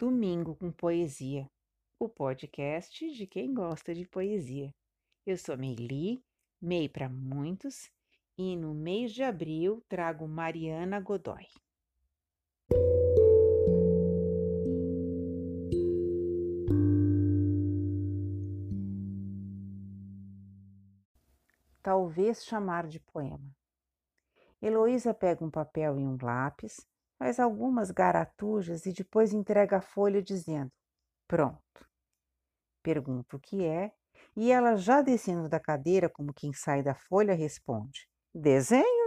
Domingo com Poesia, o podcast de quem gosta de poesia. Eu sou Meili, Mei para muitos, e no mês de abril trago Mariana Godoy. Talvez chamar de poema. Heloísa pega um papel e um lápis, faz algumas garatujas e depois entrega a folha dizendo: Pronto. Pergunto o que é, e ela, já descendo da cadeira, como quem sai da folha, responde: Desenho.